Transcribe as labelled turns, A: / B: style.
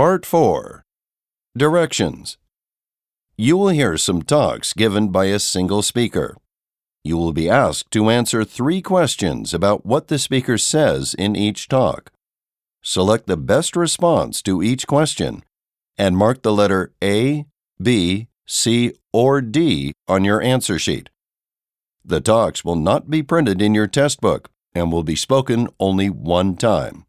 A: Part 4 Directions You will hear some talks given by a single speaker. You will be asked to answer three questions about what the speaker says in each talk. Select the best response to each question and mark the letter A, B, C, or D on your answer sheet. The talks will not be printed in your test book and will be spoken only one time.